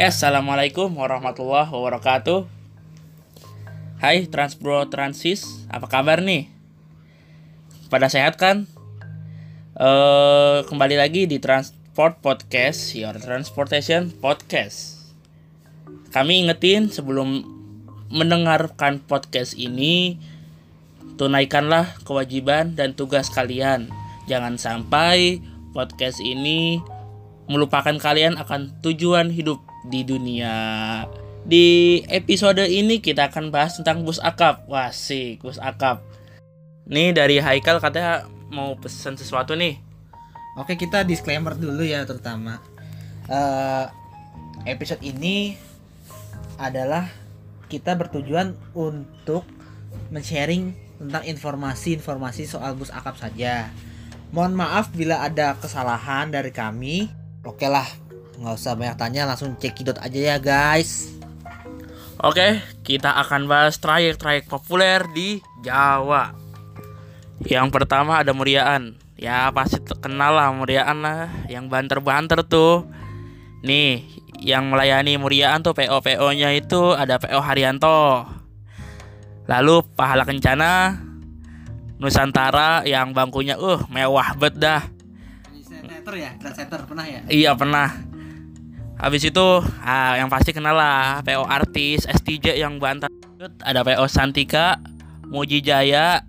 Oke, assalamualaikum warahmatullahi wabarakatuh. Hai Transbro Transis, apa kabar nih? Pada sehat kan? Eh kembali lagi di Transport Podcast, Your Transportation Podcast. Kami ingetin sebelum mendengarkan podcast ini, tunaikanlah kewajiban dan tugas kalian. Jangan sampai podcast ini melupakan kalian akan tujuan hidup di dunia. Di episode ini kita akan bahas tentang bus akap. Wah, sih, bus akap. Nih dari Haikal katanya mau pesan sesuatu nih. Oke kita disclaimer dulu ya terutama Eh, episode ini adalah kita bertujuan untuk men-sharing tentang informasi-informasi soal bus akap saja. Mohon maaf bila ada kesalahan dari kami. Oke lah, nggak usah banyak tanya, langsung cekidot aja ya guys. Oke, kita akan bahas trayek-trayek populer di Jawa. Yang pertama ada Muriaan. Ya pasti kenal lah Muriaan lah, yang banter-banter tuh. Nih, yang melayani Muriaan tuh PO-PO-nya itu ada PO Haryanto. Lalu Pahala Kencana Nusantara yang bangkunya uh mewah bet dah. Center ya, Grand Center pernah ya? Iya pernah. Habis itu ah, yang pasti kenal lah PO artis STJ yang bantar. Ada PO Santika, Muji Jaya,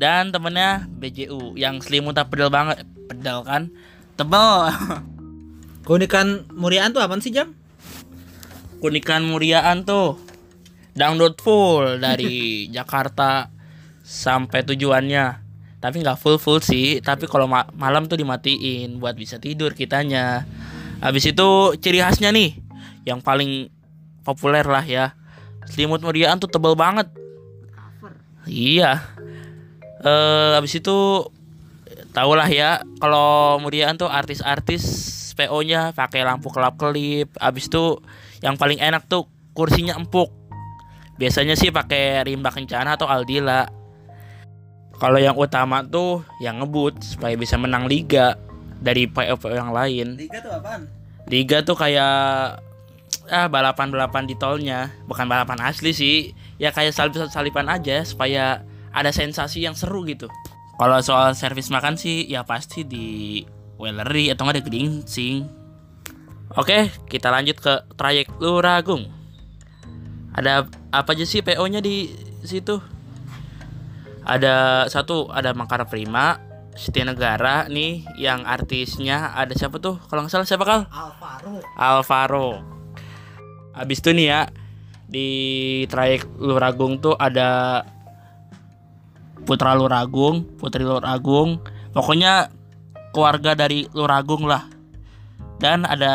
dan temennya BJU yang selimut pedal banget, pedal kan, tebel. Keunikan Muriaan tuh apaan sih jam? Kunikan Muriaan tuh dangdut full dari Jakarta sampai tujuannya. Tapi nggak full full sih, tapi kalau ma- malam tuh dimatiin buat bisa tidur kitanya. Habis itu ciri khasnya nih, yang paling populer lah ya. Selimut Muriaan tuh tebel banget. Iya. Eh habis itu tau lah ya kalau Muriaan tuh artis-artis PO-nya pakai lampu kelap-kelip. Habis itu yang paling enak tuh kursinya empuk. Biasanya sih pakai rimba kencana atau Aldila. Kalau yang utama tuh yang ngebut supaya bisa menang liga dari PO-PO yang lain. Liga tuh apaan? Liga tuh kayak ah balapan-balapan di tolnya, bukan balapan asli sih. Ya kayak salip-salipan aja supaya ada sensasi yang seru gitu. Kalau soal servis makan sih ya pasti di Wellery atau nggak di Gedingsing. Oke, kita lanjut ke trayek Luragung. Ada apa aja sih PO-nya di situ? Ada satu, ada Mangkara Prima, Setia Negara nih yang artisnya ada siapa tuh? Kalau nggak salah siapa kal? Alvaro. Alvaro. Habis itu nih ya di trayek Luragung tuh ada Putra Luragung, Putri Luragung, pokoknya keluarga dari Luragung lah. Dan ada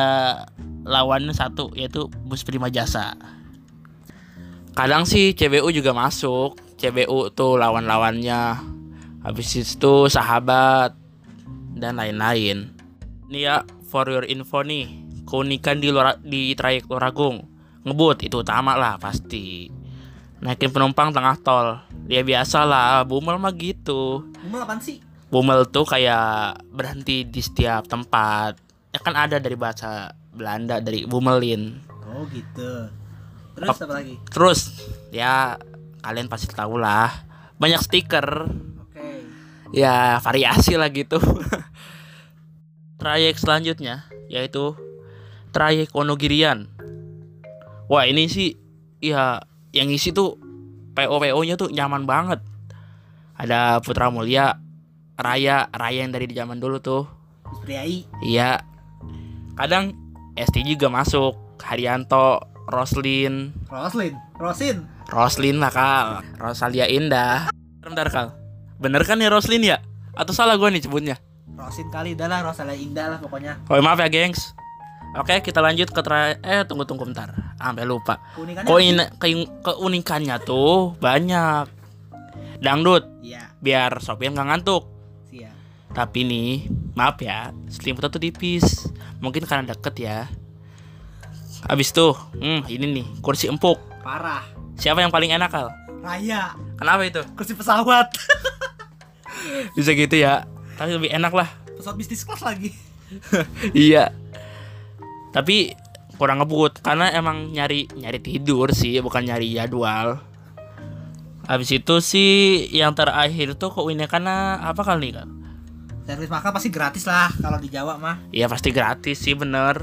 lawannya satu yaitu bus Prima Jasa. Kadang sih CBU juga masuk. CBU tuh lawan-lawannya. Habis itu sahabat dan lain-lain. Nih ya, for your info nih, keunikan di luar di trayek Luragung. Ngebut itu utama lah pasti. Naikin penumpang tengah tol. Ya biasa lah, bumel mah gitu. Umur apaan sih? Bumel tuh kayak berhenti di setiap tempat. Ya kan ada dari bahasa Belanda dari bumelin. Oh gitu. Terus Ap- apa lagi? Terus ya kalian pasti tahu lah. Banyak stiker. Ya variasi lah gitu. trayek selanjutnya yaitu trayek Wonogirian. Wah ini sih ya yang isi tuh PO PO nya tuh nyaman banget. Ada Putra Mulia, Raya, Raya yang dari di zaman dulu tuh. Priai. Iya. Kadang ST juga masuk. Haryanto, Roslin, Roslin. Rosin. Roslin lah kal Rosalia Indah Bentar kal Bener kan ya Roslin ya? Atau salah gue nih sebutnya? Rosin kali dah lah, Rosalia Indah lah pokoknya. Oh maaf ya gengs. Oke kita lanjut ke tra- Eh tunggu tunggu bentar. Sampai lupa. Keunikannya Koin ke- keunikannya tuh banyak. Dangdut. Iya, biar sopir nggak ngantuk. Siap. tapi nih maaf ya selimutnya tuh tipis. Mungkin karena deket ya. Abis tuh hmm ini nih kursi empuk. Parah. siapa yang paling enak kal Raya, kenapa itu? Kursi pesawat. bisa gitu ya. Tapi lebih enak lah. Pesawat bisnis kelas lagi. iya. Tapi kurang ngebut karena emang nyari nyari tidur sih bukan nyari jadwal. Habis itu sih yang terakhir tuh keunikannya apa kali nih kak? Servis makan pasti gratis lah kalau di Jawa mah. Iya pasti gratis sih bener.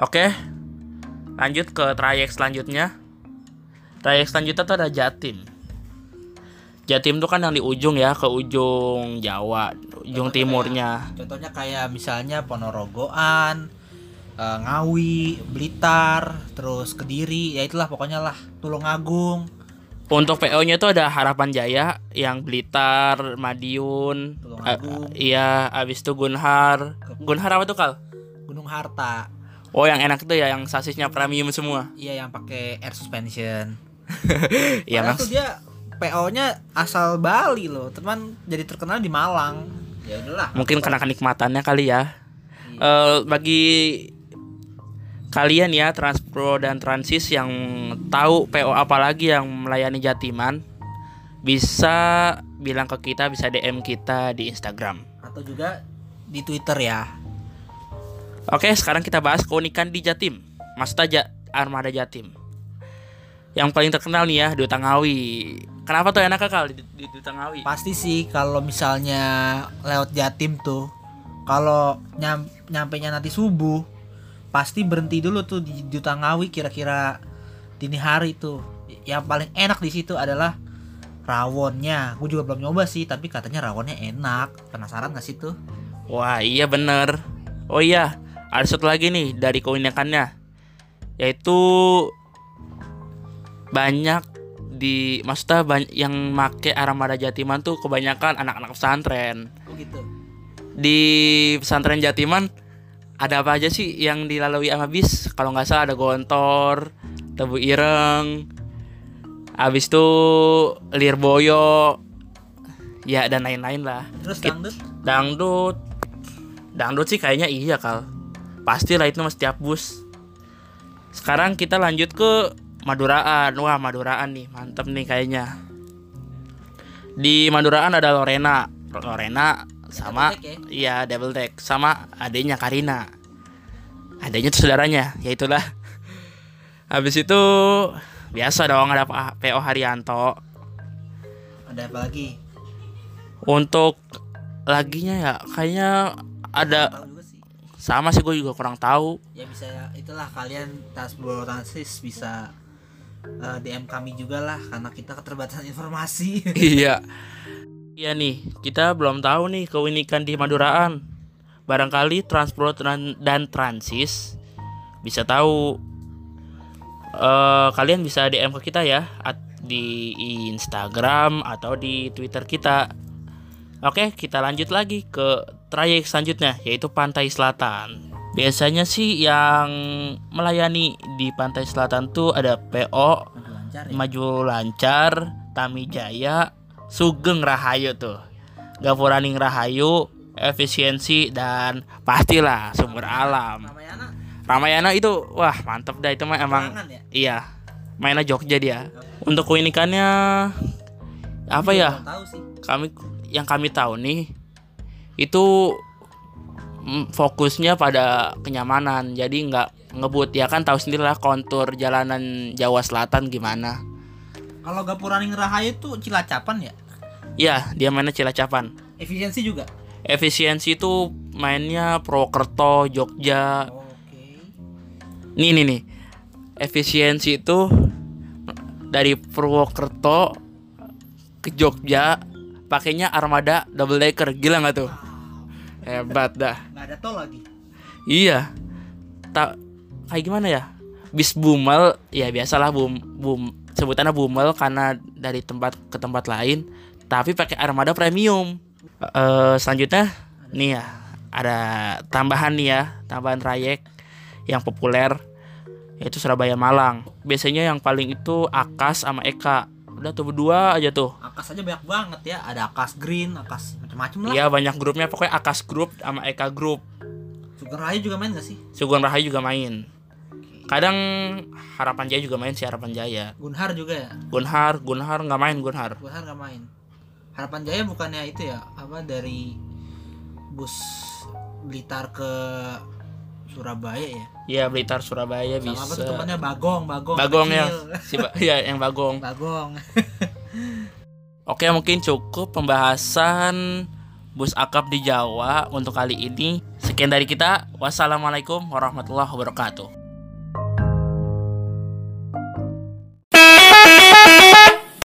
Oke Lanjut ke trayek selanjutnya. Trayek selanjutnya tuh ada Jatim Jatim tuh kan yang di ujung ya Ke ujung Jawa Ujung Contohnya timurnya Contohnya kayak misalnya Ponorogoan, eh, Ngawi, Blitar, terus Kediri, ya itulah pokoknya lah. Tulungagung, Untuk PO nya tuh ada Harapan Jaya Yang Blitar, Madiun Tulungagung. eh, Iya abis itu Gunhar Gunhar apa tuh Kal? Gunung Harta. Oh yang enak tuh ya Yang sasisnya premium semua Iya yang pakai air suspension. Iya mas dia PO-nya asal Bali loh, teman jadi terkenal di Malang. Ya udahlah. mungkin karena kenikmatannya kali ya Eh, bagi kalian ya Transpro dan Transis yang tahu PO apalagi yang melayani Jatiman bisa bilang ke kita bisa DM kita di Instagram. Atau juga di Twitter ya. Oke, sekarang kita bahas keunikan di Jatim. Maksudnya Ja- Armada Jatim. Yang paling terkenal nih ya, Duta Ngawi. Kenapa tuh enak kal di, di Duta Ngawi? Pasti sih kalau misalnya lewat Jatim tuh, kalau nyam, nyampe nya nanti subuh, pasti berhenti dulu tuh di Duta Ngawi kira-kira dini hari tuh. Yang paling enak di situ adalah rawonnya. Gue juga belum nyoba sih, tapi katanya rawonnya enak. Penasaran gak sih tuh? Wah iya bener Oh iya ada satu lagi nih dari keunikannya Yaitu Banyak di Maksudnya banyak yang make Armada Jatiman tuh kebanyakan anak-anak pesantren. Oh gitu. Di pesantren Jatiman Ada apa aja sih yang dilalui sama bis? Kalau nggak salah ada gontor Tebu ireng Habis itu Lirboyo Ya dan lain-lain lah. Terus dangdut? Dangdut. Dangdut sih kayaknya iya kal. Pasti lah itu mas setiap bus. Sekarang kita lanjut ke Maduraan. Wah Maduraan nih. Mantep nih kayaknya. Di Maduraan ada Lorena. Lorena sama Double ya? Iya double deck. Sama adanya Karina. Adanya tuh saudaranya. Ya itulah. Habis itu Biasa dong ada Pak PO Haryanto. Ada apa lagi? Untuk Laginya ya Kayaknya ada sih. sama sih gue juga kurang tahu. Ya bisa itulah kalian tas transis bisa eh, DM kami juga lah karena kita keterbatasan informasi. iya. Iya nih kita belum tahu nih keunikan di Maduraan. Barangkali Transpro Tran- dan Transis bisa tahu. Eh kalian bisa DM ke kita ya at- di Instagram atau di Twitter kita. Oke kita lanjut lagi ke trayek selanjutnya yaitu Pantai Selatan Biasanya sih yang melayani di Pantai Selatan tuh ada PO Aduh, lancar ya. Maju Lancar, Tamijaya, Sugeng Rahayu tuh. Gapuraning Rahayu, efisiensi dan pastilah sumber alam. Ramayana Ramayana itu wah mantep dah itu mah emang perangan ya? iya. Mainnya Jogja dia. Untuk keunikannya apa ya? Kami yang kami tahu nih itu fokusnya pada kenyamanan. Jadi nggak ngebut ya kan tahu sendiri lah kontur jalanan Jawa Selatan gimana. Kalau Gapuraning Rahayu tuh Cilacapan ya? Ya, dia mainnya Cilacapan. Efisiensi juga. Efisiensi itu mainnya Purwokerto, Jogja. Oke. Nih nih nih. Efisiensi itu dari Purwokerto ke Jogja pakainya armada double decker. Gila nggak tuh? Hebat dah. Nggak ada tol lagi. Iya. Tak kayak gimana ya? Bis Bumel, ya biasalah bum bum sebutannya Bumel karena dari tempat ke tempat lain, tapi pakai armada premium. Eh selanjutnya nih ya, ada tambahan nih ya, tambahan trayek yang populer yaitu Surabaya Malang. Biasanya yang paling itu Akas sama Eka Udah tuh berdua aja tuh. Akas aja banyak banget ya. Ada Akas Green, Akas macam-macam lah. Iya banyak grupnya pokoknya Akas Group sama Eka Group. Sugeng Rahayu juga main gak sih? Sugeng Rahayu juga main. Kadang Harapan Jaya juga main sih Harapan Jaya. Gunhar juga ya. Gunhar, Gunhar nggak main Gunhar. Gunhar gak main. Harapan Jaya bukannya itu ya? Apa dari bus Blitar ke Surabaya ya? Iya Blitar Surabaya Sama apa tuh bisa. temannya Bagong, Bagong. Bagong ya, si ba- ya yang Bagong. Bagong. Oke mungkin cukup pembahasan bus akap di Jawa untuk kali ini. Sekian dari kita. Wassalamualaikum warahmatullahi wabarakatuh.